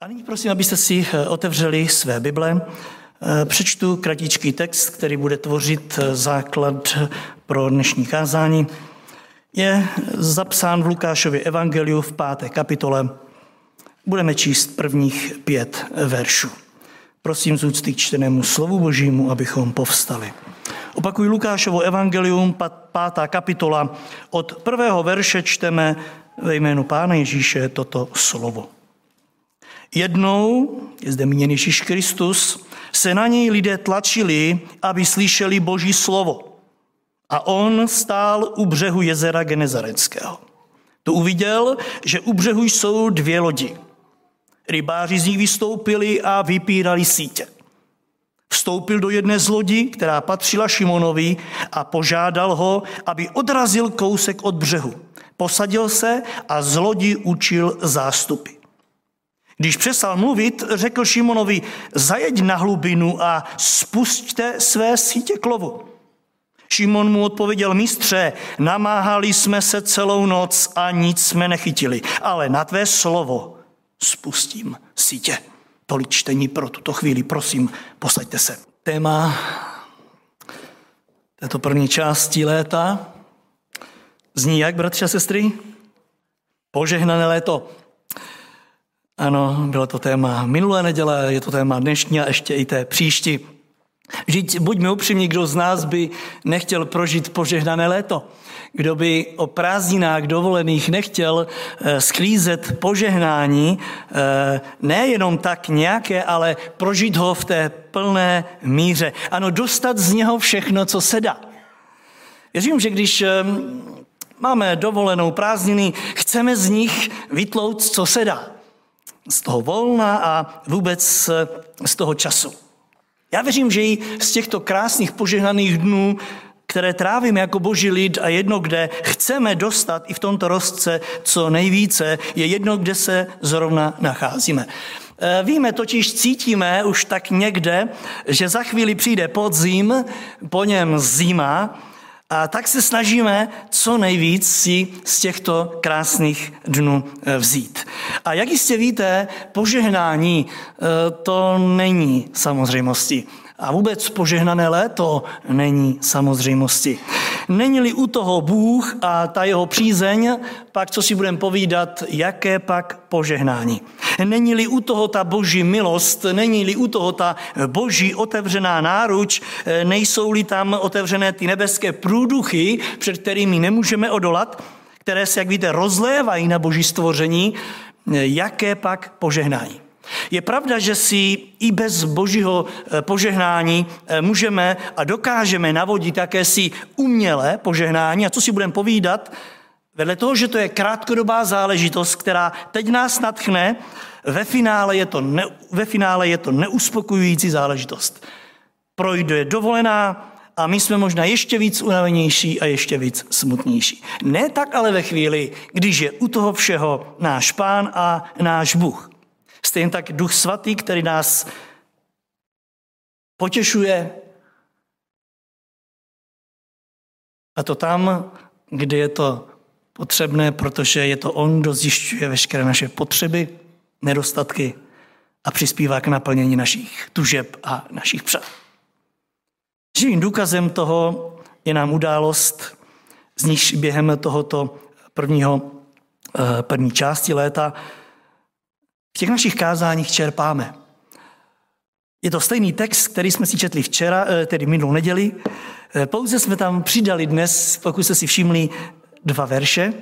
A nyní prosím, abyste si eh, otevřeli své Bible. Eh, přečtu kratičký text, který bude tvořit eh, základ pro dnešní kázání. Je zapsán v Lukášově evangeliu v páté kapitole. Budeme číst prvních pět veršů. Prosím z úcty k čtenému slovu božímu, abychom povstali. Opakuji Lukášovo evangelium, pátá kapitola. Od prvého verše čteme ve jménu Pána Ježíše toto slovo. Jednou, je zde míněn Ježíš Kristus, se na něj lidé tlačili, aby slyšeli Boží slovo. A on stál u břehu jezera Genezareckého. To uviděl, že u břehu jsou dvě lodi. Rybáři z nich vystoupili a vypírali sítě. Vstoupil do jedné z lodí, která patřila Šimonovi a požádal ho, aby odrazil kousek od břehu. Posadil se a z lodi učil zástupy. Když přestal mluvit, řekl Šimonovi, zajeď na hlubinu a spustte své sítě k lovu. Šimon mu odpověděl, mistře, namáhali jsme se celou noc a nic jsme nechytili, ale na tvé slovo spustím sítě. Tolik čtení pro tuto chvíli, prosím, posaďte se. Téma této první části léta zní jak, bratři a sestry? Požehnané léto. Ano, bylo to téma minulé neděle, je to téma dnešní a ještě i té příští. Žít, buďme upřímní, kdo z nás by nechtěl prožít požehnané léto. Kdo by o prázdninách dovolených nechtěl eh, sklízet požehnání, eh, nejenom tak nějaké, ale prožít ho v té plné míře. Ano, dostat z něho všechno, co se dá. Věřím, že když eh, máme dovolenou prázdniny, chceme z nich vytlout, co se dá z toho volna a vůbec z toho času. Já věřím, že i z těchto krásných požehnaných dnů, které trávíme jako boží lid a jedno, kde chceme dostat i v tomto rozce co nejvíce, je jedno, kde se zrovna nacházíme. E, víme, totiž cítíme už tak někde, že za chvíli přijde podzim, po něm zima a tak se snažíme co nejvíc si z těchto krásných dnů eh, vzít. A jak jistě víte, požehnání eh, to není samozřejmostí. A vůbec požehnané léto není samozřejmosti. Není-li u toho Bůh a ta jeho přízeň, pak co si budeme povídat, jaké pak požehnání. Není-li u toho ta boží milost, není-li u toho ta boží otevřená náruč, nejsou-li tam otevřené ty nebeské průduchy, před kterými nemůžeme odolat, které se, jak víte, rozlévají na boží stvoření, jaké pak požehnání. Je pravda, že si i bez božího eh, požehnání eh, můžeme a dokážeme navodit jakési umělé požehnání. A co si budeme povídat? Vedle toho, že to je krátkodobá záležitost, která teď nás natchne, ve finále je to, ne, ve finále je to neuspokojující záležitost. Projde dovolená a my jsme možná ještě víc unavenější a ještě víc smutnější. Ne tak ale ve chvíli, když je u toho všeho náš pán a náš Bůh. Stejně tak Duch Svatý, který nás potěšuje. A to tam, kde je to potřebné, protože je to On, kdo zjišťuje veškeré naše potřeby, nedostatky a přispívá k naplnění našich tužeb a našich přát. Živým důkazem toho je nám událost, z níž během tohoto prvního, eh, první části léta v těch našich kázáních čerpáme. Je to stejný text, který jsme si četli včera, eh, tedy minulou neděli. Eh, pouze jsme tam přidali dnes, pokud jste si všimli, dva verše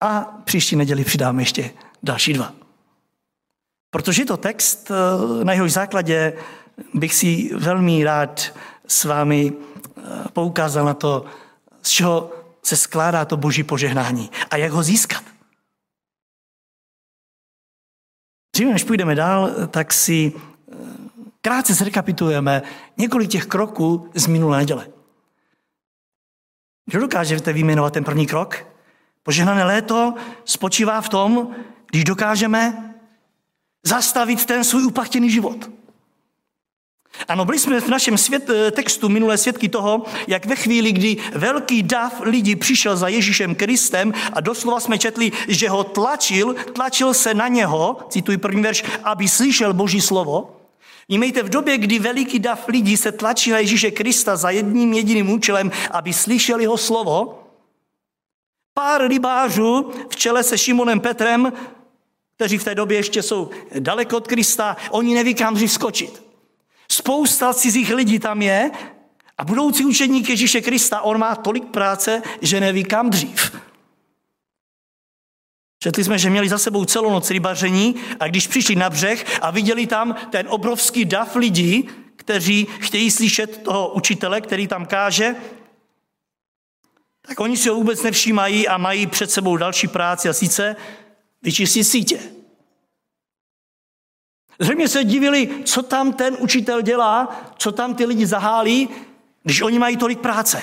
a příští neděli přidáme ještě další dva. Protože je to text, eh, na jehož základě bych si velmi rád s vámi poukázal na to, z čeho se skládá to boží požehnání a jak ho získat. Dříve než půjdeme dál, tak si eh, krátce zrekapitulujeme několik těch kroků z minulé neděle. Kdo dokážete vyjmenovat ten první krok? Požehnané léto spočívá v tom, když dokážeme zastavit ten svůj upachtěný život. Ano, byli jsme v našem svět, eh, textu minulé svědky toho, jak ve chvíli, kdy velký dav lidí přišel za Ježíšem Kristem a doslova jsme četli, že ho tlačil, tlačil se na něho, cituji první verš, aby slyšel Boží slovo. Vnímejte, v době, kdy veliký dav lidí se tlačí na Ježíše Krista za jedním jediným účelem, aby slyšel jeho slovo, pár rybářů v čele se Šimonem Petrem, kteří v té době ještě jsou daleko od Krista, oni neví, kam skočit. Spousta cizích lidí tam je a budoucí učedník Ježíše Krista, on má tolik práce, že neví, kam dřív. Četli jsme, že měli za sebou celou noc rybaření a když přišli na břeh a viděli tam ten obrovský dav lidí, kteří chtějí slyšet toho učitele, který tam káže, tak oni si ho vůbec nevšímají a mají před sebou další práci a sice vyčistit sítě. Zřejmě se divili, co tam ten učitel dělá, co tam ty lidi zahálí, když oni mají tolik práce.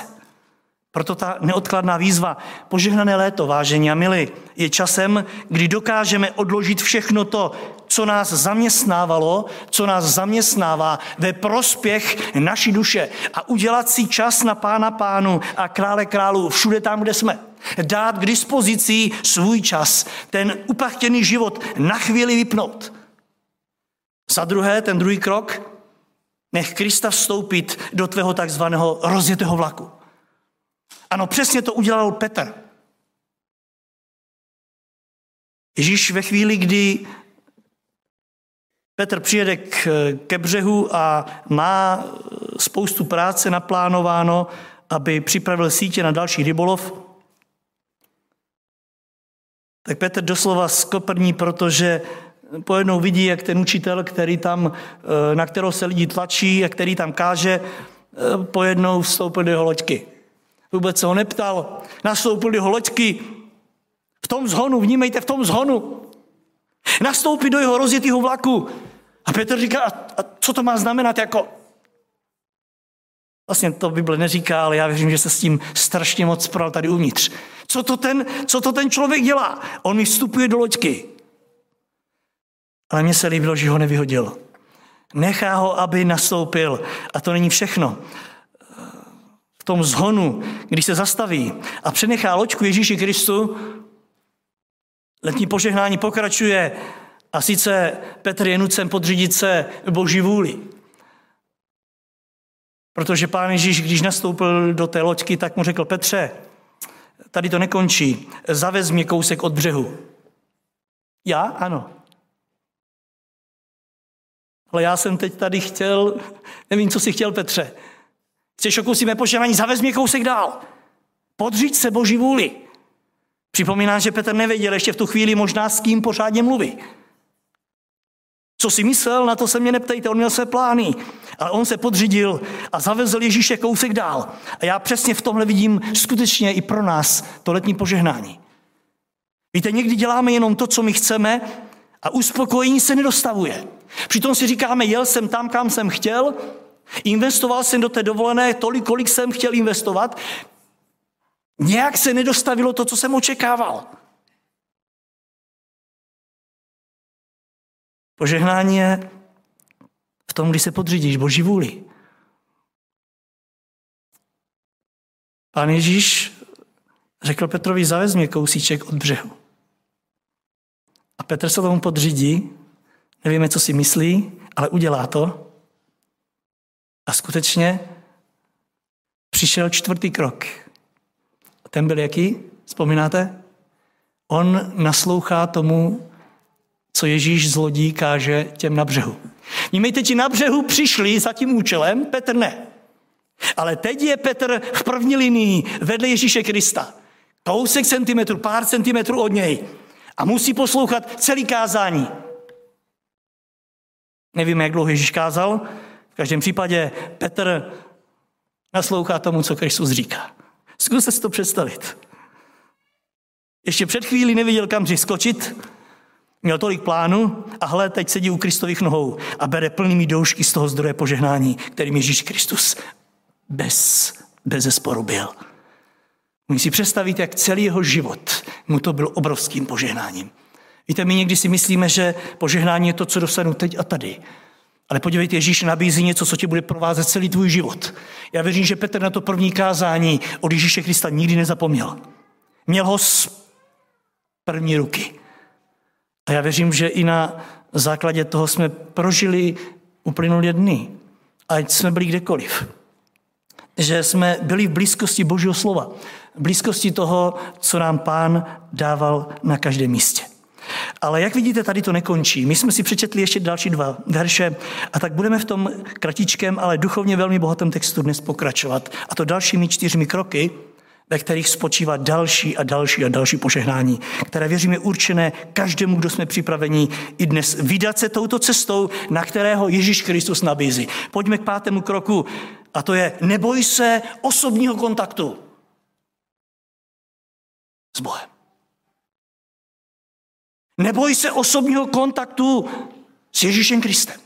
Proto ta neodkladná výzva, požehnané léto, vážení a milí, je časem, kdy dokážeme odložit všechno to, co nás zaměstnávalo, co nás zaměstnává ve prospěch naší duše a udělat si čas na pána pánu a krále králu všude tam, kde jsme. Dát k dispozici svůj čas, ten upachtěný život na chvíli vypnout. Za druhé, ten druhý krok, nech Krista vstoupit do tvého takzvaného rozjetého vlaku. Ano, přesně to udělal Petr. Ježíš ve chvíli, kdy Petr přijede k, ke břehu a má spoustu práce naplánováno, aby připravil sítě na další rybolov, tak Petr doslova skoprní, protože pojednou vidí, jak ten učitel, který tam, na kterou se lidi tlačí a který tam káže, pojednou vstoupil do jeho loďky. Vůbec se ho neptal. Nastoupil do jeho loďky. V tom zhonu, vnímejte, v tom zhonu. Nastoupí do jeho rozjetého vlaku. A Petr říká, a, a co to má znamenat jako? Vlastně to Bible neříká, ale já věřím, že se s tím strašně moc spral tady uvnitř. Co to ten, co to ten člověk dělá? On mi vstupuje do loďky. Ale mně se líbilo, že ho nevyhodil. Nechá ho, aby nastoupil. A to není všechno tom zhonu, když se zastaví a přenechá loďku Ježíši Kristu, letní požehnání pokračuje a sice Petr je nucen podřídit se boží vůli. Protože pán Ježíš, když nastoupil do té loďky, tak mu řekl, Petře, tady to nekončí, zavez mě kousek od břehu. Já? Ano. Ale já jsem teď tady chtěl, nevím, co si chtěl Petře, Chceš okusíme požehnání, zavez mě kousek dál. Podříď se Boží vůli. Připomínám, že Petr nevěděl ještě v tu chvíli možná s kým pořádně mluví. Co si myslel, na to se mě neptejte, on měl své plány. Ale on se podřídil a zavezl Ježíše kousek dál. A já přesně v tomhle vidím skutečně i pro nás to letní požehnání. Víte, někdy děláme jenom to, co my chceme a uspokojení se nedostavuje. Přitom si říkáme, jel jsem tam, kam jsem chtěl, Investoval jsem do té dovolené tolik, kolik jsem chtěl investovat. Nějak se nedostavilo to, co jsem očekával. Požehnání je v tom, kdy se podřídíš Boží vůli. Pán Ježíš řekl Petrovi, zavez mě kousíček od břehu. A Petr se tomu podřídí, nevíme, co si myslí, ale udělá to. A skutečně přišel čtvrtý krok. Ten byl jaký? Vzpomínáte? On naslouchá tomu, co Ježíš z lodí káže těm na břehu. Vnímejte, ti na břehu přišli za tím účelem, Petr ne. Ale teď je Petr v první linii vedle Ježíše Krista. Kousek centimetru, pár centimetrů od něj. A musí poslouchat celý kázání. Nevíme, jak dlouho Ježíš kázal, v každém případě Petr naslouchá tomu, co Kristus říká. Zkuste si to představit. Ještě před chvílí neviděl, kam skočit, měl tolik plánu a hle, teď sedí u Kristových nohou a bere plnými doušky z toho zdroje požehnání, kterým Ježíš Kristus bez, bez sporu byl. Můžu si představit, jak celý jeho život mu to byl obrovským požehnáním. Víte, my někdy si myslíme, že požehnání je to, co dostanu teď a tady. Ale podívejte, Ježíš nabízí něco, co tě bude provázet celý tvůj život. Já věřím, že Petr na to první kázání od Ježíše Krista nikdy nezapomněl. Měl ho z první ruky. A já věřím, že i na základě toho jsme prožili uplynulé dny. Ať jsme byli kdekoliv. Že jsme byli v blízkosti Božího slova. Blízkosti toho, co nám pán dával na každém místě. Ale jak vidíte, tady to nekončí. My jsme si přečetli ještě další dva verše a tak budeme v tom kratičkém, ale duchovně velmi bohatém textu dnes pokračovat. A to dalšími čtyřmi kroky, ve kterých spočívá další a další a další požehnání, které věříme určené každému, kdo jsme připraveni i dnes vydat se touto cestou, na kterého Ježíš Kristus nabízí. Pojďme k pátému kroku a to je neboj se osobního kontaktu s Bohem. Neboj se osobního kontaktu s Ježíšem Kristem.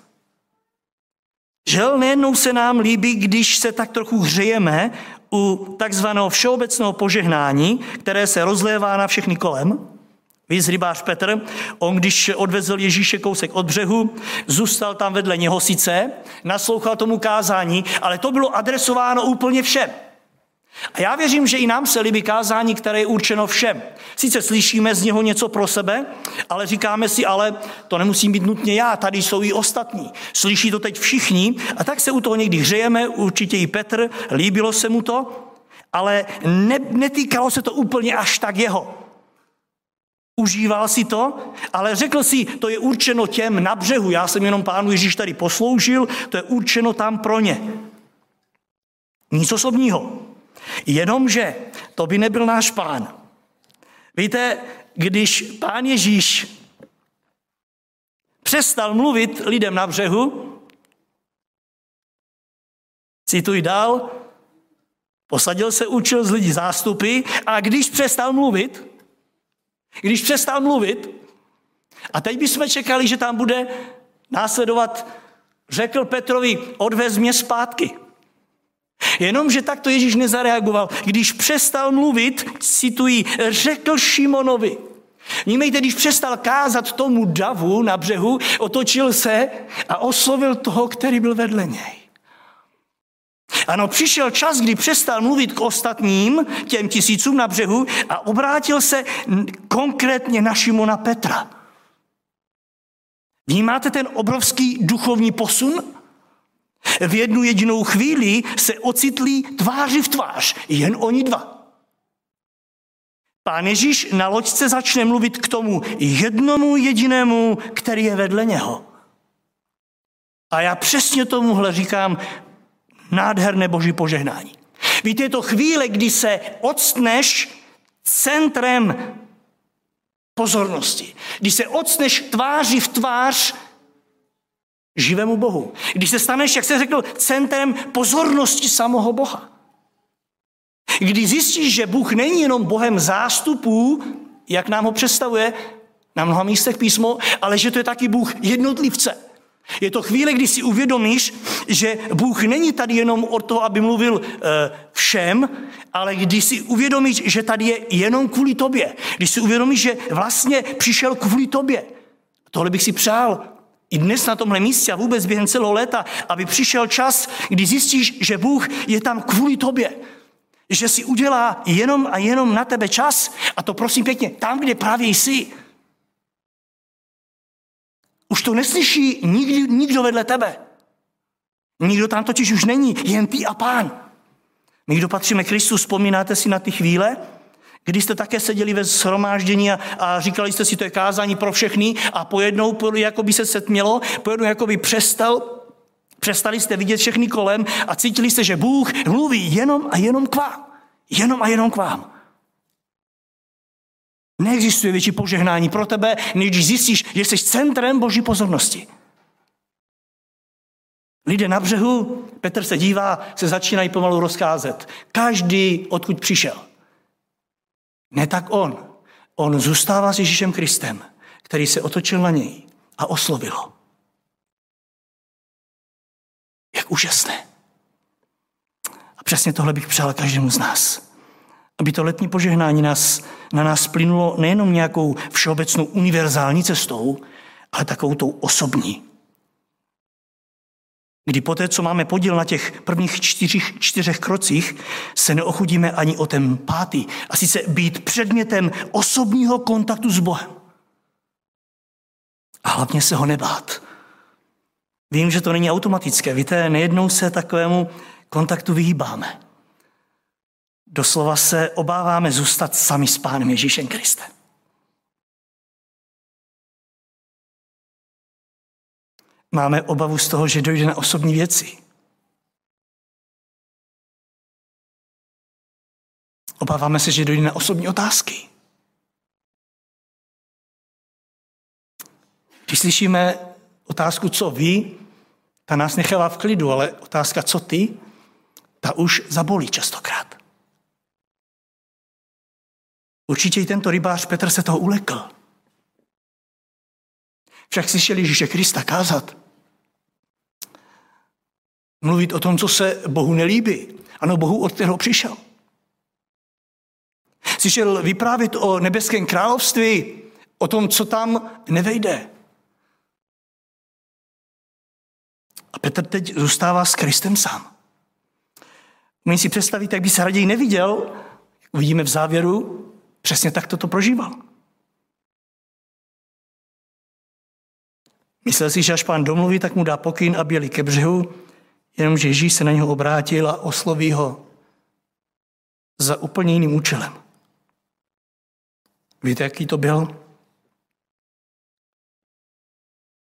Žel nejednou se nám líbí, když se tak trochu hřejeme u takzvaného všeobecného požehnání, které se rozlévá na všechny kolem. Víc rybář Petr, on když odvezl Ježíše kousek od břehu, zůstal tam vedle něho sice, naslouchal tomu kázání, ale to bylo adresováno úplně všem. A já věřím, že i nám se líbí kázání, které je určeno všem. Sice slyšíme z něho něco pro sebe, ale říkáme si, ale to nemusí být nutně já, tady jsou i ostatní. Slyší to teď všichni a tak se u toho někdy hřejeme, určitě i Petr, líbilo se mu to, ale ne, netýkalo se to úplně až tak jeho. Užíval si to, ale řekl si, to je určeno těm na břehu, já jsem jenom pánu Ježíš tady posloužil, to je určeno tam pro ně. Nic osobního. Jenomže to by nebyl náš pán. Víte, když pán Ježíš přestal mluvit lidem na břehu, cituji dál, posadil se, učil z lidí zástupy a když přestal mluvit, když přestal mluvit, a teď bychom čekali, že tam bude následovat, řekl Petrovi, odvez mě zpátky. Jenomže takto Ježíš nezareagoval. Když přestal mluvit, cituji, řekl Šimonovi. Vnímejte, když přestal kázat tomu davu na břehu, otočil se a oslovil toho, který byl vedle něj. Ano, přišel čas, kdy přestal mluvit k ostatním, těm tisícům na břehu a obrátil se konkrétně na Šimona Petra. Vnímáte ten obrovský duchovní posun? V jednu jedinou chvíli se ocitli tváři v tvář, jen oni dva. Pán Ježíš na loďce začne mluvit k tomu jednomu jedinému, který je vedle něho. A já přesně tomuhle říkám nádherné boží požehnání. Víte, je to chvíle, kdy se odstneš centrem pozornosti. Když se odstneš tváři v tvář živému Bohu. Když se staneš, jak se řekl, centrem pozornosti samého Boha. Když zjistíš, že Bůh není jenom Bohem zástupů, jak nám ho představuje na mnoha místech písmo, ale že to je taky Bůh jednotlivce. Je to chvíle, kdy si uvědomíš, že Bůh není tady jenom od toho, aby mluvil e, všem, ale když si uvědomíš, že tady je jenom kvůli tobě. Když si uvědomíš, že vlastně přišel kvůli tobě. Tohle bych si přál i dnes na tomhle místě a vůbec během celého léta, aby přišel čas, kdy zjistíš, že Bůh je tam kvůli tobě. Že si udělá jenom a jenom na tebe čas a to prosím pěkně tam, kde právě jsi. Už to neslyší nikdy, nikdo vedle tebe. Nikdo tam totiž už není, jen ty a pán. My, kdo patříme Kristu, vzpomínáte si na ty chvíle, kdy jste také seděli ve shromáždění a, a říkali jste si, to je kázání pro všechny a pojednou, jako by se setmělo, pojednou jako by přestal, přestali jste vidět všechny kolem a cítili jste, že Bůh mluví jenom a jenom k vám. Jenom a jenom k vám. Neexistuje větší požehnání pro tebe, než když zjistíš, že jsi centrem Boží pozornosti. Lidé na břehu, Petr se dívá, se začínají pomalu rozcházet. Každý, odkud přišel. Ne tak on. On zůstává s Ježíšem Kristem, který se otočil na něj a oslovil ho. Jak úžasné. A přesně tohle bych přál každému z nás. Aby to letní požehnání nás, na nás plynulo nejenom nějakou všeobecnou univerzální cestou, ale takovou tou osobní. Kdy poté, co máme podíl na těch prvních čtyřích, čtyřech krocích, se neochudíme ani o ten pátý, a sice být předmětem osobního kontaktu s Bohem. A hlavně se ho nebát. Vím, že to není automatické. Víte, nejednou se takovému kontaktu vyhýbáme. Doslova se obáváme zůstat sami s Pánem Ježíšem Kristem. Máme obavu z toho, že dojde na osobní věci. Obáváme se, že dojde na osobní otázky. Když slyšíme otázku, co ví, ta nás nechává v klidu, ale otázka, co ty, ta už zabolí častokrát. Určitě i tento rybář Petr se toho ulekl. Však slyšeli Ježíše Krista kázat. Mluvit o tom, co se Bohu nelíbí. Ano, Bohu, od kterého přišel. Slyšel vyprávět o nebeském království, o tom, co tam nevejde. A Petr teď zůstává s Kristem sám. Můžeme si představit, jak by se raději neviděl, uvidíme v závěru, přesně tak toto prožíval. Myslel si, že až pán domluví, tak mu dá pokyn a běli ke břehu, jenomže Ježíš se na něho obrátil a osloví ho za úplně jiným účelem. Víte, jaký to byl?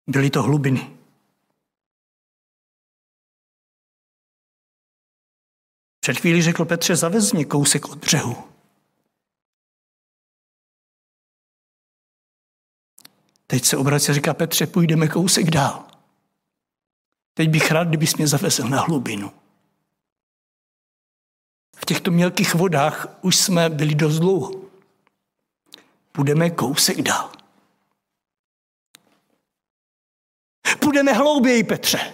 Byly to hlubiny. Před chvílí řekl Petře, zavez mě kousek od břehu. Teď se obrací a říká, Petře, půjdeme kousek dál. Teď bych rád, kdybys mě zavezl na hlubinu. V těchto mělkých vodách už jsme byli dost dlouho. Půjdeme kousek dál. Půjdeme hlouběji, Petře.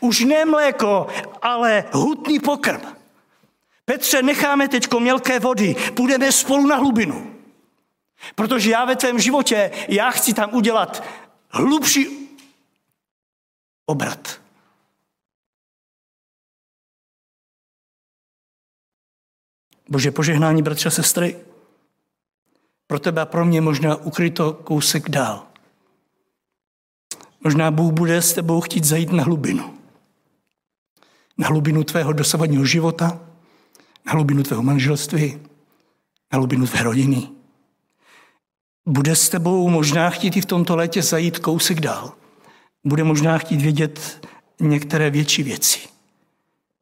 Už ne mléko, ale hutný pokrm. Petře, necháme teď mělké vody, půjdeme spolu na hlubinu. Protože já ve tvém životě, já chci tam udělat hlubší obrat. Bože požehnání, bratře a sestry, pro tebe a pro mě možná ukryto kousek dál. Možná Bůh bude s tebou chtít zajít na hlubinu. Na hlubinu tvého dosavadního života, na hlubinu tvého manželství, na hlubinu tvé rodiny. Bude s tebou možná chtít i v tomto létě zajít kousek dál. Bude možná chtít vědět některé větší věci.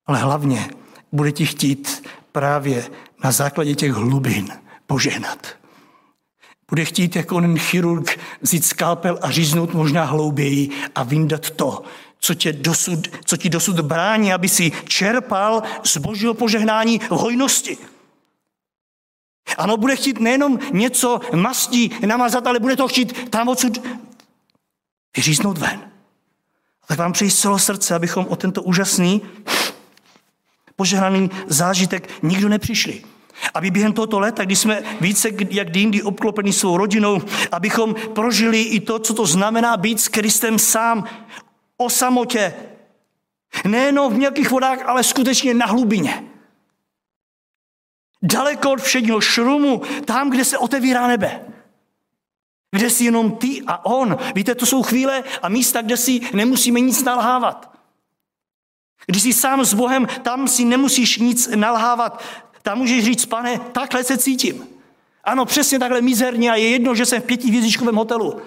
Ale hlavně bude ti chtít právě na základě těch hlubin požehnat. Bude chtít jako onen chirurg vzít skalpel a říznout možná hlouběji a vyndat to, co, tě dosud, co ti dosud brání, aby si čerpal z božího požehnání v hojnosti. Ano, bude chtít nejenom něco mastí namazat, ale bude to chtít tam odsud vyříznout ven. A tak vám přeji z celého srdce, abychom o tento úžasný požehnaný zážitek nikdo nepřišli. Aby během tohoto léta, kdy jsme více jak jindy obklopeni svou rodinou, abychom prožili i to, co to znamená být s Kristem sám o samotě. Nejenom v nějakých vodách, ale skutečně na hlubině. Daleko od všedního šrumu, tam, kde se otevírá nebe. Kde jsi jenom ty a on. Víte, to jsou chvíle a místa, kde si nemusíme nic nalhávat. Když jsi sám s Bohem, tam si nemusíš nic nalhávat. Tam můžeš říct, pane, takhle se cítím. Ano, přesně takhle mizerně a je jedno, že jsem v pětivězdičkovém hotelu.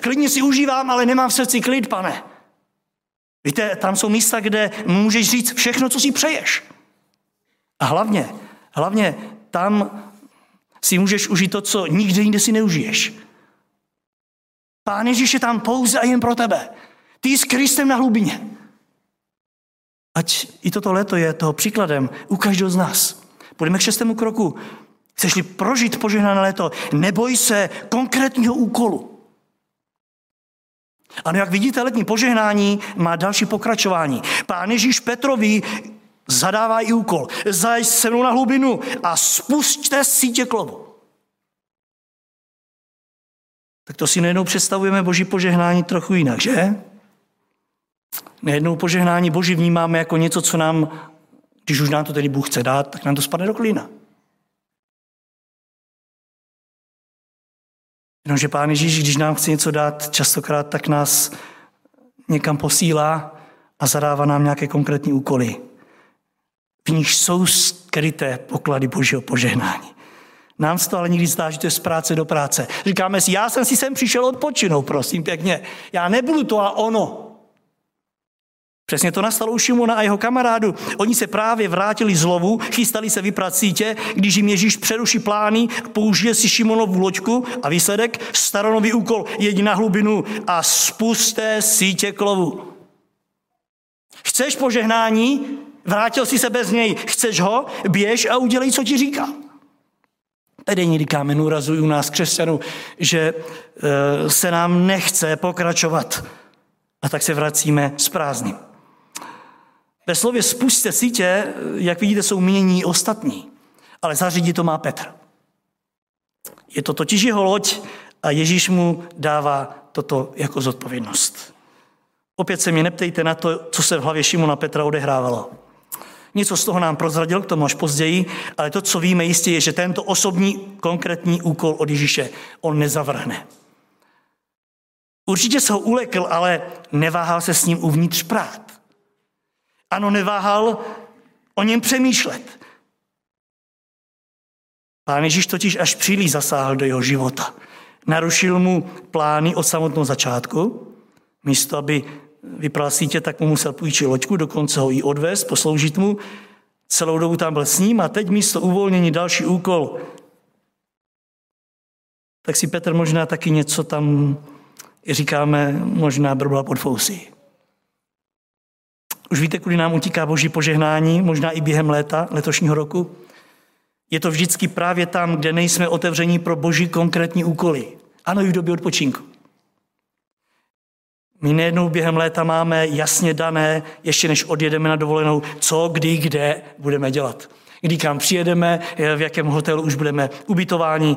Klidně si užívám, ale nemám v srdci klid, pane. Víte, tam jsou místa, kde můžeš říct všechno, co si přeješ. A hlavně, hlavně tam si můžeš užít to, co nikde jinde si neužiješ. Pán Ježíš je tam pouze a jen pro tebe. Ty s Kristem na hlubině. Ať i toto léto je toho příkladem u každého z nás. Půjdeme k šestému kroku. Chceš-li prožít požehnané léto, neboj se konkrétního úkolu. Ano, jak vidíte, letní požehnání má další pokračování. Pán Ježíš Petrovi zadává i úkol. Zajď se mnou na hlubinu a spusťte sítě klobu. tak to si najednou představujeme Boží požehnání trochu jinak, že? Najednou požehnání Boží vnímáme jako něco, co nám, když už nám to tedy Bůh chce dát, tak nám to spadne do klína. Jenomže Pán Ježíš, když nám chce něco dát, častokrát tak nás někam posílá a zadává nám nějaké konkrétní úkoly. V nich jsou skryté poklady Božího požehnání. Nám se to ale někdy zdá, že to je z práce do práce. Říkáme si, já jsem si sem přišel odpočinout, prosím pěkně. Já nebudu to a ono. Přesně to nastalo u Šimona a jeho kamarádu. Oni se právě vrátili z lovu, chystali se vyprat sítě, když jim Ježíš přeruší plány, použije si Šimonovu loďku a výsledek staronový úkol, jeď na hlubinu a spusté sítě k lovu. Chceš požehnání? Vrátil si se bez něj. Chceš ho? Běž a udělej, co ti říká. Tady někdy kámen úrazu u nás křesťanů, že e, se nám nechce pokračovat. A tak se vracíme s prázdným. Ve slově spuste sítě, jak vidíte, jsou mění ostatní. Ale zařídit to má Petr. Je to totiž jeho loď a Ježíš mu dává toto jako zodpovědnost. Opět se mě neptejte na to, co se v hlavě Šimona Petra odehrávalo. Něco z toho nám prozradil, k tomu až později, ale to, co víme jistě, je, že tento osobní konkrétní úkol od Ježíše on nezavrhne. Určitě se ho ulekl, ale neváhal se s ním uvnitř prát. Ano, neváhal o něm přemýšlet. Pán Ježíš totiž až příliš zasáhl do jeho života. Narušil mu plány od samotného začátku, místo aby vypral sítě, tak mu musel půjčit loďku, dokonce ho i odvést, posloužit mu. Celou dobu tam byl s ním a teď místo uvolnění další úkol. Tak si Petr možná taky něco tam, říkáme, možná brbla pod fousy. Už víte, kudy nám utíká boží požehnání, možná i během léta, letošního roku? Je to vždycky právě tam, kde nejsme otevření pro boží konkrétní úkoly. Ano, i v době odpočinku. My nejednou během léta máme jasně dané, ještě než odjedeme na dovolenou, co, kdy, kde budeme dělat. Kdy kam přijedeme, v jakém hotelu už budeme ubytováni.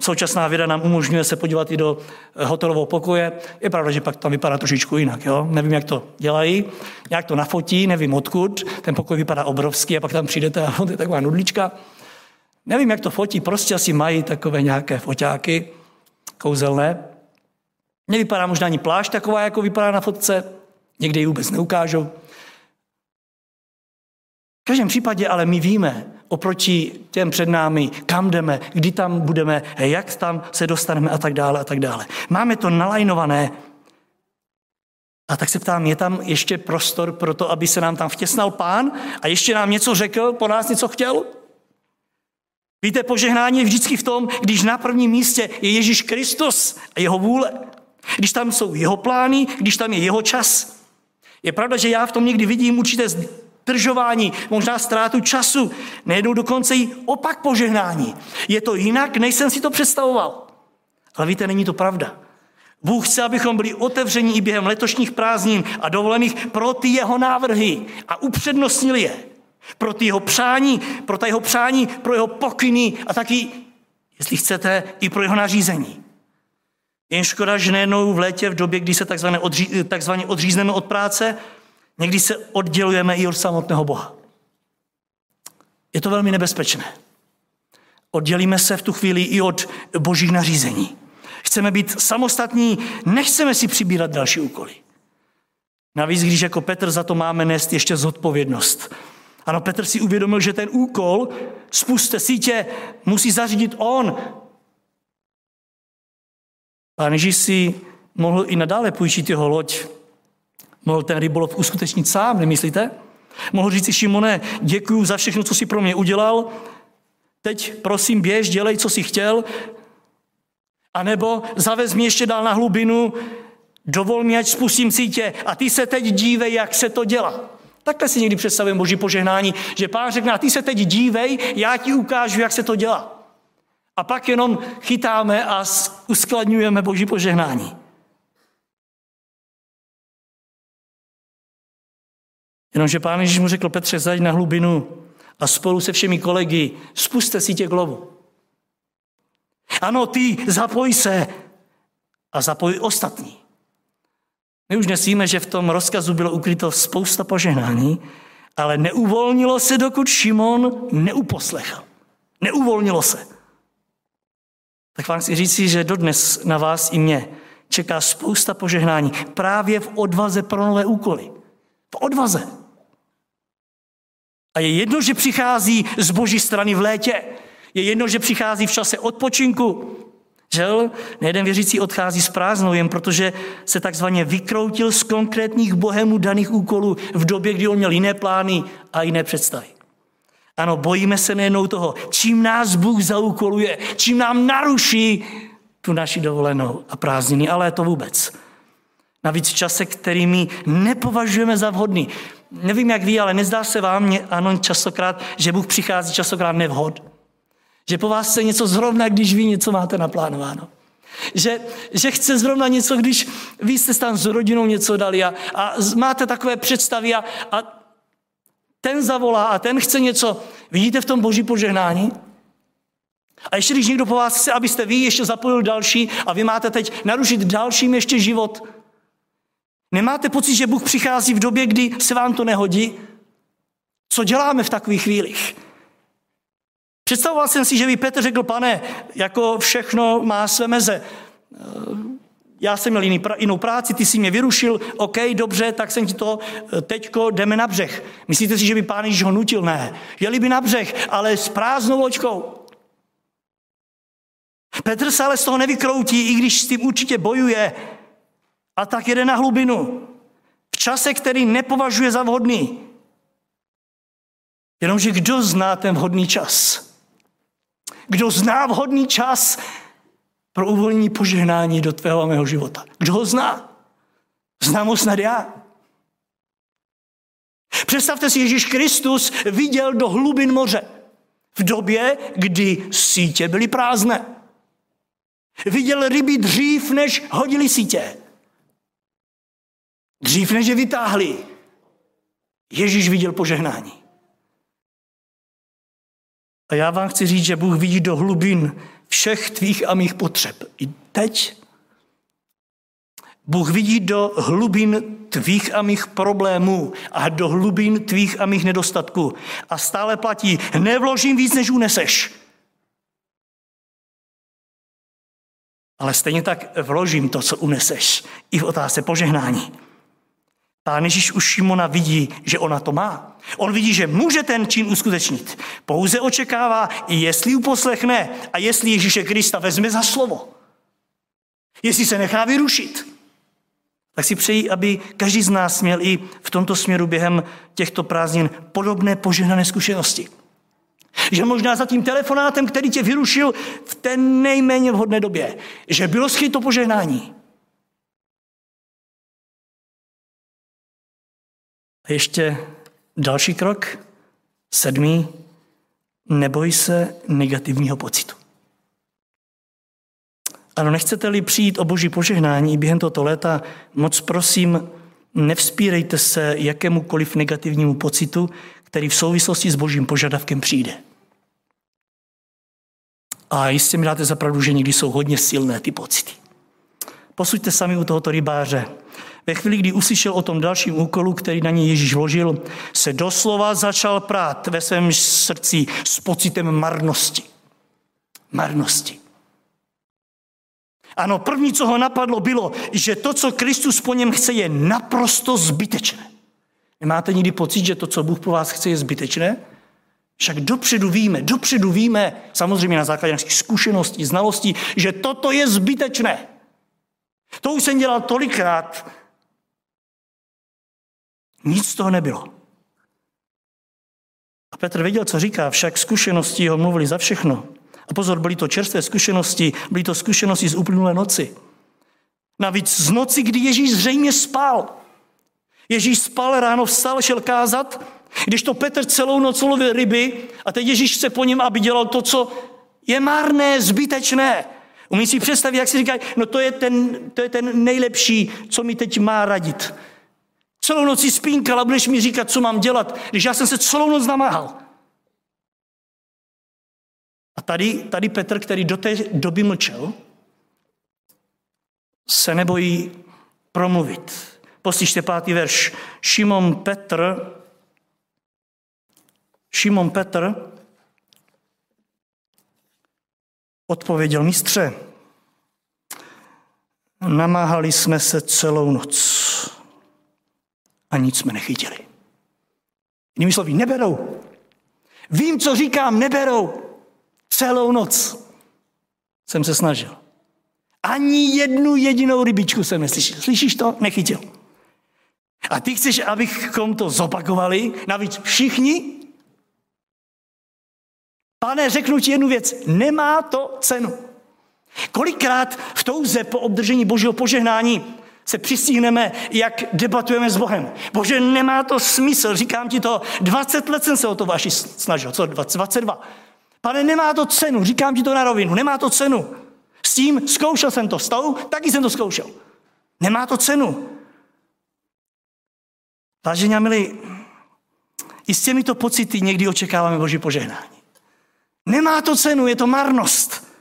Současná věda nám umožňuje se podívat i do hotelového pokoje. Je pravda, že pak tam vypadá trošičku jinak. Jo? Nevím, jak to dělají, jak to nafotí, nevím odkud. Ten pokoj vypadá obrovský a pak tam přijdete a to je taková nudlička. Nevím, jak to fotí, prostě asi mají takové nějaké foťáky kouzelné. Nevypadá možná ani plášť taková, jako vypadá na fotce, někdy ji vůbec neukážou. V každém případě ale my víme oproti těm před námi, kam jdeme, kdy tam budeme, jak tam se dostaneme a tak dále a tak dále. Máme to nalajnované. A tak se ptám, je tam ještě prostor pro to, aby se nám tam vtěsnal pán a ještě nám něco řekl, po nás něco chtěl? Víte, požehnání je vždycky v tom, když na prvním místě je Ježíš Kristus a jeho vůle. Když tam jsou jeho plány, když tam je jeho čas. Je pravda, že já v tom někdy vidím určité zdržování, možná ztrátu času, nejednou dokonce i opak požehnání. Je to jinak, než jsem si to představoval. Ale víte, není to pravda. Bůh chce, abychom byli otevření i během letošních prázdnin a dovolených pro ty jeho návrhy a upřednostnili je. Pro ty jeho přání, pro ta jeho přání, pro jeho pokyny a taky, jestli chcete, i pro jeho nařízení. Jen škoda, že nejednou v létě, v době, kdy se takzvaně, odří, takzvaně odřízneme od práce, někdy se oddělujeme i od samotného Boha. Je to velmi nebezpečné. Oddělíme se v tu chvíli i od božích nařízení. Chceme být samostatní, nechceme si přibírat další úkoly. Navíc, když jako Petr za to máme nést ještě zodpovědnost. Ano, Petr si uvědomil, že ten úkol, spuste sítě, musí zařídit on, Pán Ježíš si mohl i nadále půjčit jeho loď. Mohl ten rybolov uskutečnit sám, nemyslíte? Mohl říct si Šimone, děkuji za všechno, co si pro mě udělal, teď prosím běž, dělej, co si chtěl, a nebo zavez mě ještě dál na hlubinu, dovol mi, ať spustím sítě a ty se teď dívej, jak se to dělá. Takhle si někdy představím Boží požehnání, že pán řekne, a ty se teď dívej, já ti ukážu, jak se to dělá. A pak jenom chytáme a uskladňujeme Boží požehnání. Jenomže pán Ježíš mu řekl, Petře, zajď na hlubinu a spolu se všemi kolegy spuste si tě k. Ano, ty, zapoj se, a zapojí ostatní. My už dnes víme, že v tom rozkazu bylo ukryto spousta požehnání, ale neuvolnilo se, dokud Šimon neuposlechl. Neuvolnilo se. Tak vám chci říct, že dodnes na vás i mě čeká spousta požehnání právě v odvaze pro nové úkoly. V odvaze. A je jedno, že přichází z boží strany v létě. Je jedno, že přichází v čase odpočinku. Žel, nejeden věřící odchází s prázdnou, jen protože se takzvaně vykroutil z konkrétních bohemu daných úkolů v době, kdy on měl jiné plány a jiné představy. Ano, bojíme se nejenom toho, čím nás Bůh zaúkoluje, čím nám naruší tu naši dovolenou a prázdniny, ale to vůbec. Navíc v čase, který my nepovažujeme za vhodný. Nevím, jak ví, ale nezdá se vám, mě, ano, častokrát, že Bůh přichází častokrát nevhod. Že po vás chce něco zrovna, když vy něco máte naplánováno. Že, že chce zrovna něco, když vy jste tam s rodinou něco dali a, a máte takové představy a, a ten zavolá a ten chce něco. Vidíte v tom boží požehnání? A ještě když někdo po vás chce, abyste vy ještě zapojil další a vy máte teď narušit dalším ještě život, nemáte pocit, že Bůh přichází v době, kdy se vám to nehodí? Co děláme v takových chvílích? Představoval jsem si, že by Petr řekl, pane, jako všechno má své meze. Já jsem měl jiný, jinou práci, ty jsi mě vyrušil, OK, dobře, tak jsem ti to, teďko jdeme na břeh. Myslíte si, že by pán Ježíš ho nutil? Ne. Jeli by na břeh, ale s prázdnou loďkou. Petr se ale z toho nevykroutí, i když s tím určitě bojuje. A tak jede na hlubinu. V čase, který nepovažuje za vhodný. Jenomže kdo zná ten vhodný čas? Kdo zná vhodný čas pro uvolnění požehnání do tvého a mého života? Kdo ho zná? Znám ho snad já. Představte si, Ježíš Kristus viděl do hlubin moře v době, kdy sítě byly prázdné. Viděl ryby dřív, než hodili sítě. Dřív, než je vytáhli. Ježíš viděl požehnání. A já vám chci říct, že Bůh vidí do hlubin všech tvých a mých potřeb. I teď Bůh vidí do hlubin tvých a mých problémů a do hlubin tvých a mých nedostatků. A stále platí, nevložím víc, než uneseš. Ale stejně tak vložím to, co uneseš, i v otázce požehnání. Pán Ježíš už Šimona vidí, že ona to má. On vidí, že může ten čin uskutečnit. Pouze očekává, jestli uposlechne a jestli Ježíše Krista vezme za slovo. Jestli se nechá vyrušit. Tak si přeji, aby každý z nás měl i v tomto směru během těchto prázdnin podobné požehnané zkušenosti. Že možná za tím telefonátem, který tě vyrušil v té nejméně vhodné době, že bylo schyto požehnání. A ještě další krok, sedmý, neboj se negativního pocitu. Ano, nechcete-li přijít o boží požehnání během tohoto léta, moc prosím, nevzpírejte se jakémukoliv negativnímu pocitu, který v souvislosti s božím požadavkem přijde. A jistě mi dáte zapravdu, že někdy jsou hodně silné ty pocity. Posuďte sami u tohoto rybáře. Ve chvíli, kdy uslyšel o tom dalším úkolu, který na něj Ježíš vložil, se doslova začal prát ve svém srdci s pocitem marnosti. Marnosti. Ano, první, co ho napadlo, bylo, že to, co Kristus po něm chce, je naprosto zbytečné. Nemáte nikdy pocit, že to, co Bůh po vás chce, je zbytečné? Však dopředu víme, dopředu víme, samozřejmě na základě našich zkušeností, znalostí, že toto je zbytečné. To už jsem dělal tolikrát. Nic z toho nebylo. A Petr věděl, co říká, však zkušenosti ho mluvili za všechno. A pozor, byly to čerstvé zkušenosti, byly to zkušenosti z uplynulé noci. Navíc z noci, kdy Ježíš zřejmě spal. Ježíš spal, ráno vstal, šel kázat, když to Petr celou noc lovil ryby a teď Ježíš chce po něm, aby dělal to, co je marné, zbytečné. Umí si představit, jak si říkají, no to je, ten, to je ten nejlepší, co mi teď má radit. Celou noc spínkal a budeš mi říkat, co mám dělat, když já jsem se celou noc namáhal. A tady, tady Petr, který do té doby mlčel, se nebojí promluvit. Poslyšte pátý verš. Šimon Petr, Šimon Petr odpověděl mistře, namáhali jsme se celou noc a nic jsme nechytili. Jinými slovy, neberou. Vím, co říkám, neberou. Celou noc jsem se snažil. Ani jednu jedinou rybičku jsem neslyšel. Slyšíš to? Nechytil. A ty chceš, abychom to zopakovali? Navíc všichni? Pane, řeknu ti jednu věc. Nemá to cenu. Kolikrát v touze po obdržení božího požehnání se přistihneme, jak debatujeme s Bohem. Bože, nemá to smysl, říkám ti to, 20 let jsem se o to vaši snažil, co 22. Pane, nemá to cenu, říkám ti to na rovinu, nemá to cenu. S tím zkoušel jsem to, s tou taky jsem to zkoušel. Nemá to cenu. Vážení a milí, i s těmito pocity někdy očekáváme Boží požehnání. Nemá to cenu, je to marnost.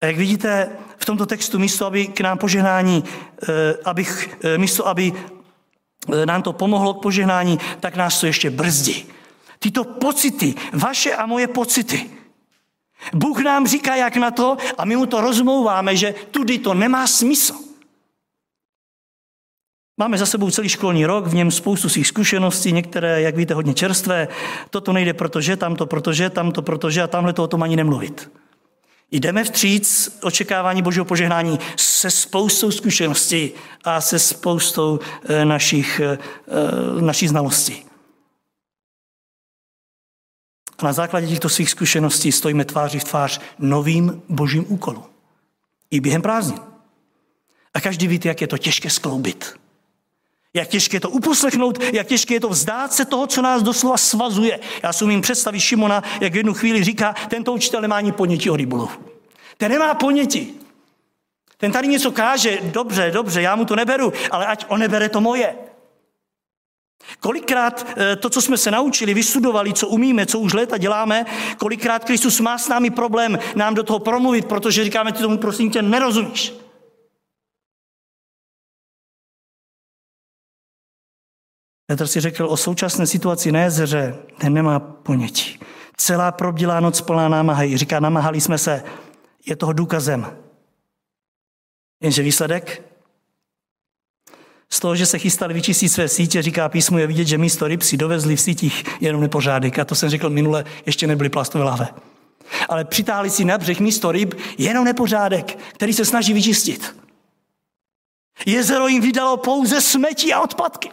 A jak vidíte tomto textu, místo, aby k nám požehnání, eh, abych, eh, místo, aby eh, nám to pomohlo k požehnání, tak nás to ještě brzdí. Tyto pocity, vaše a moje pocity, Bůh nám říká, jak na to, a my mu to rozmouváme, že tudy to nemá smysl. Máme za sebou celý školní rok, v něm spoustu svých zkušeností, některé, jak víte, hodně čerstvé. Toto nejde, protože, tamto, protože, tamto, protože a tamhle to o tom ani nemluvit. Jdeme vstříc očekávání Božího požehnání se spoustou zkušeností a se spoustou eh, našich, eh, našich znalostí. A na základě těchto svých zkušeností stojíme tváří v tvář novým božím úkolům. I během prázdnin. A každý víte, jak je to těžké skloubit. Jak těžké je to uposlechnout, jak těžké je to vzdát se toho, co nás doslova svazuje. Já si umím představit Šimona, jak v jednu chvíli říká, tento učitel nemá ani ponětí o rybolovu. Ten nemá ponětí. Ten tady něco káže, dobře, dobře, já mu to neberu, ale ať on nebere to moje. Kolikrát eh, to, co jsme se naučili, vystudovali, co umíme, co už léta děláme, kolikrát Kristus má s námi problém nám do toho promluvit, protože říkáme, ty tomu prosím tě nerozumíš. Petr si řekl o současné situaci na jezeře, ten nemá ponětí. Celá probdělá noc plná námahy. Říká, namáhali jsme se, je toho důkazem. Jenže výsledek? Z toho, že se chystali vyčistit své sítě, říká písmo, je vidět, že místo ryb si dovezli v sítích jenom nepořádek. A to jsem řekl minule, ještě nebyly plastové lahve. Ale přitáhli si na břeh místo ryb jenom nepořádek, který se snaží vyčistit. Jezero jim vydalo pouze smetí a odpadky.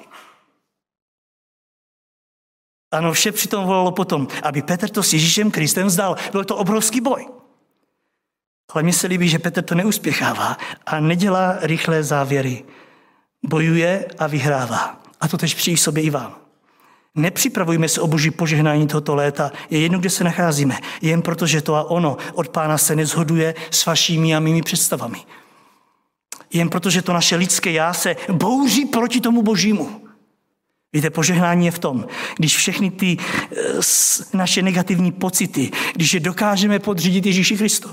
Ano, vše přitom volalo potom, aby Petr to s Ježíšem Kristem vzdal. Byl to obrovský boj. Ale mně se líbí, že Petr to neuspěchává a nedělá rychlé závěry. Bojuje a vyhrává. A to tež přijde sobě i vám. Nepřipravujme se o boží požehnání tohoto léta. Je jedno, kde se nacházíme. Jen proto, že to a ono od pána se nezhoduje s vašimi a mými představami. Jen proto, že to naše lidské já se bouří proti tomu božímu. Víte, požehnání je v tom, když všechny ty eh, naše negativní pocity, když je dokážeme podřídit Ježíši Kristu.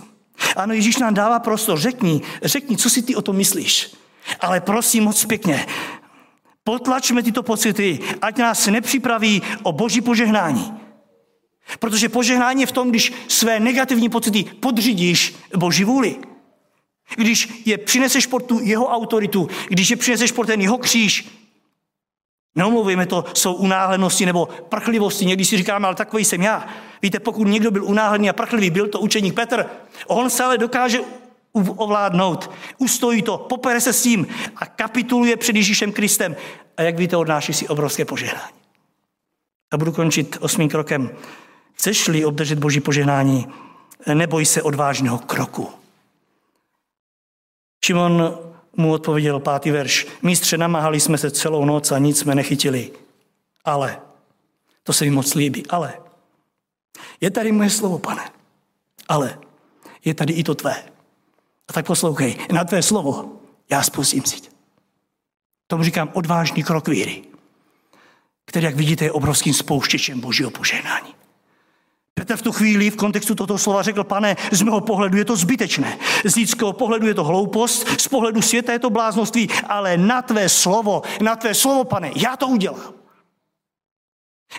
Ano, Ježíš nám dává prostor, řekni, řekni, co si ty o tom myslíš. Ale prosím moc pěkně, potlačme tyto pocity, ať nás nepřipraví o boží požehnání. Protože požehnání je v tom, když své negativní pocity podřídíš boží vůli. Když je přineseš pod tu jeho autoritu, když je přineseš pod ten jeho kříž, Neomlouvejme to, jsou unáhlenosti nebo prchlivosti. Někdy si říkáme, ale takový jsem já. Víte, pokud někdo byl unáhlený a prchlivý, byl to učeník Petr. On se ale dokáže ovládnout. Ustojí to, popere se s tím a kapituluje před Ježíšem Kristem. A jak víte, odnáší si obrovské požehnání. A budu končit osmým krokem. Chceš-li obdržet Boží požehnání, neboj se odvážného kroku. Šimon mu odpověděl pátý verš. Mistře, namáhali jsme se celou noc a nic jsme nechytili. Ale, to se mi moc líbí, ale. Je tady moje slovo, pane. Ale je tady i to tvé. A tak poslouchej, na tvé slovo já spustím síť. Tomu říkám odvážný krok víry, který, jak vidíte, je obrovským spouštěčem božího požehnání. Petr v tu chvíli v kontextu tohoto slova řekl, pane, z mého pohledu je to zbytečné. Z lidského pohledu je to hloupost, z pohledu světa je to bláznoství, ale na tvé slovo, na tvé slovo, pane, já to udělám.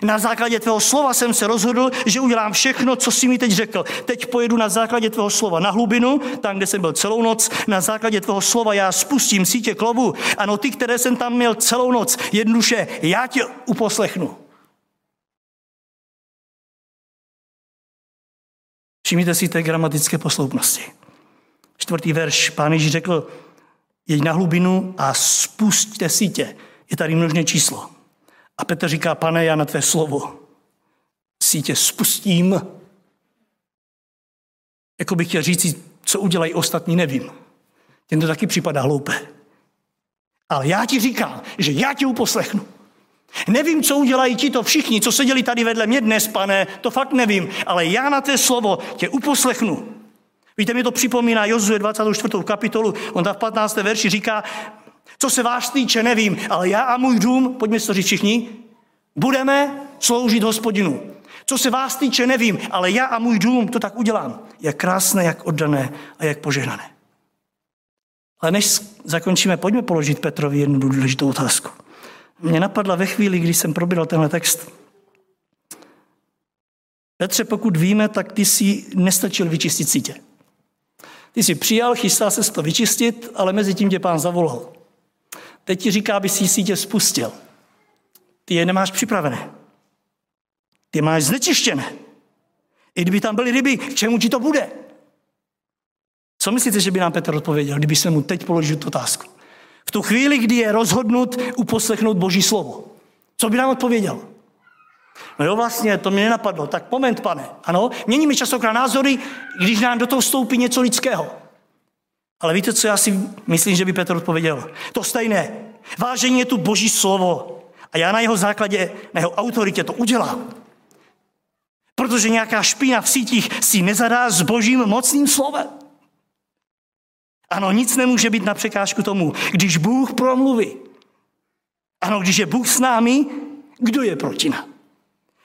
Na základě tvého slova jsem se rozhodl, že udělám všechno, co jsi mi teď řekl. Teď pojedu na základě tvého slova na hlubinu, tam, kde jsem byl celou noc. Na základě tvého slova já spustím sítě klovu. Ano, ty, které jsem tam měl celou noc, jednoduše, já tě uposlechnu. Všimněte si té gramatické posloupnosti. Čtvrtý verš, pán Ježíš řekl, jeď na hlubinu a spustte sítě. Je tady množné číslo. A Petr říká, pane, já na tvé slovo sítě spustím. Jako bych chtěl říct, co udělají ostatní, nevím. Těm to taky připadá hloupé. Ale já ti říkám, že já tě uposlechnu. Nevím, co udělají ti to všichni, co seděli tady vedle mě dnes, pane, to fakt nevím, ale já na té slovo tě uposlechnu. Víte, mi to připomíná Jozue 24. kapitolu, on tam v 15. verši říká, co se vás týče, nevím, ale já a můj dům, pojďme si to říct všichni, budeme sloužit hospodinu. Co se vás týče, nevím, ale já a můj dům to tak udělám. Jak krásné, jak oddané a jak požehnané. Ale než zakončíme, pojďme položit Petrovi jednu důležitou otázku. Mě napadla ve chvíli, kdy jsem probíral tenhle text. Petře, pokud víme, tak ty si nestačil vyčistit sítě. Ty jsi přijal, chystá se to vyčistit, ale mezi tím tě pán zavolal. Teď ti říká, aby si sítě spustil. Ty je nemáš připravené. Ty máš znečištěné. I kdyby tam byly ryby, k čemu ti to bude? Co myslíte, že by nám Petr odpověděl, kdyby se mu teď položil tu otázku? V tu chvíli, kdy je rozhodnut uposlechnout Boží slovo. Co by nám odpověděl? No jo, vlastně, to mě nenapadlo. Tak moment, pane. Ano, měníme častokrát názory, když nám do toho vstoupí něco lidského. Ale víte, co já si myslím, že by Petr odpověděl? To stejné. Vážení je tu boží slovo. A já na jeho základě, na jeho autoritě to udělám. Protože nějaká špína v sítích si nezadá s božím mocným slovem. Ano, nic nemůže být na překážku tomu, když Bůh promluví. Ano, když je Bůh s námi, kdo je proti nám?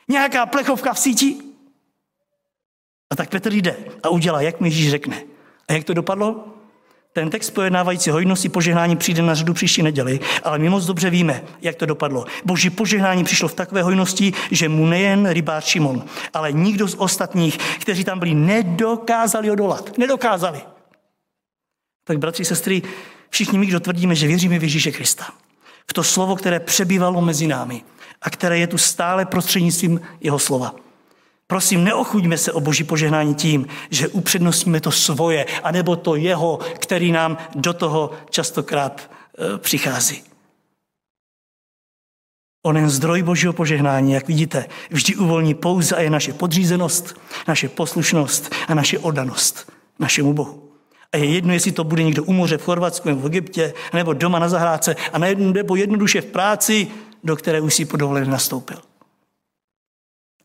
Nějaká plechovka v síti? A tak Petr jde a udělá, jak mi Ježíš řekne. A jak to dopadlo? Ten text pojednávající hojnosti požehnání přijde na řadu příští neděli, ale my moc dobře víme, jak to dopadlo. Boží požehnání přišlo v takové hojnosti, že mu nejen rybář Šimon, ale nikdo z ostatních, kteří tam byli, nedokázali odolat. Nedokázali. Tak bratři, sestry, všichni my, kdo tvrdíme, že věříme v Ježíše Krista, v to slovo, které přebývalo mezi námi a které je tu stále prostřednictvím jeho slova. Prosím, neochuďme se o boží požehnání tím, že upřednostníme to svoje, anebo to jeho, který nám do toho častokrát e, přichází. Onen zdroj božího požehnání, jak vidíte, vždy uvolní pouze a je naše podřízenost, naše poslušnost a naše oddanost našemu Bohu. A je jedno, jestli to bude někdo u moře v Chorvatsku nebo v Egyptě, nebo doma na zahrádce, a nebo jednoduše v práci, do které už si po dovolené nastoupil.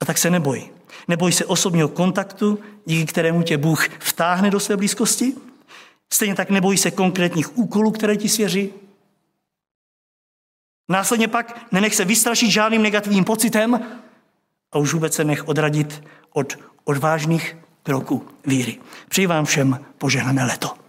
A tak se neboj. Neboj se osobního kontaktu, díky kterému tě Bůh vtáhne do své blízkosti. Stejně tak neboj se konkrétních úkolů, které ti svěří. Následně pak nenech se vystrašit žádným negativním pocitem a už vůbec se nech odradit od odvážných kroků víry. Přeji vám všem požehnané leto.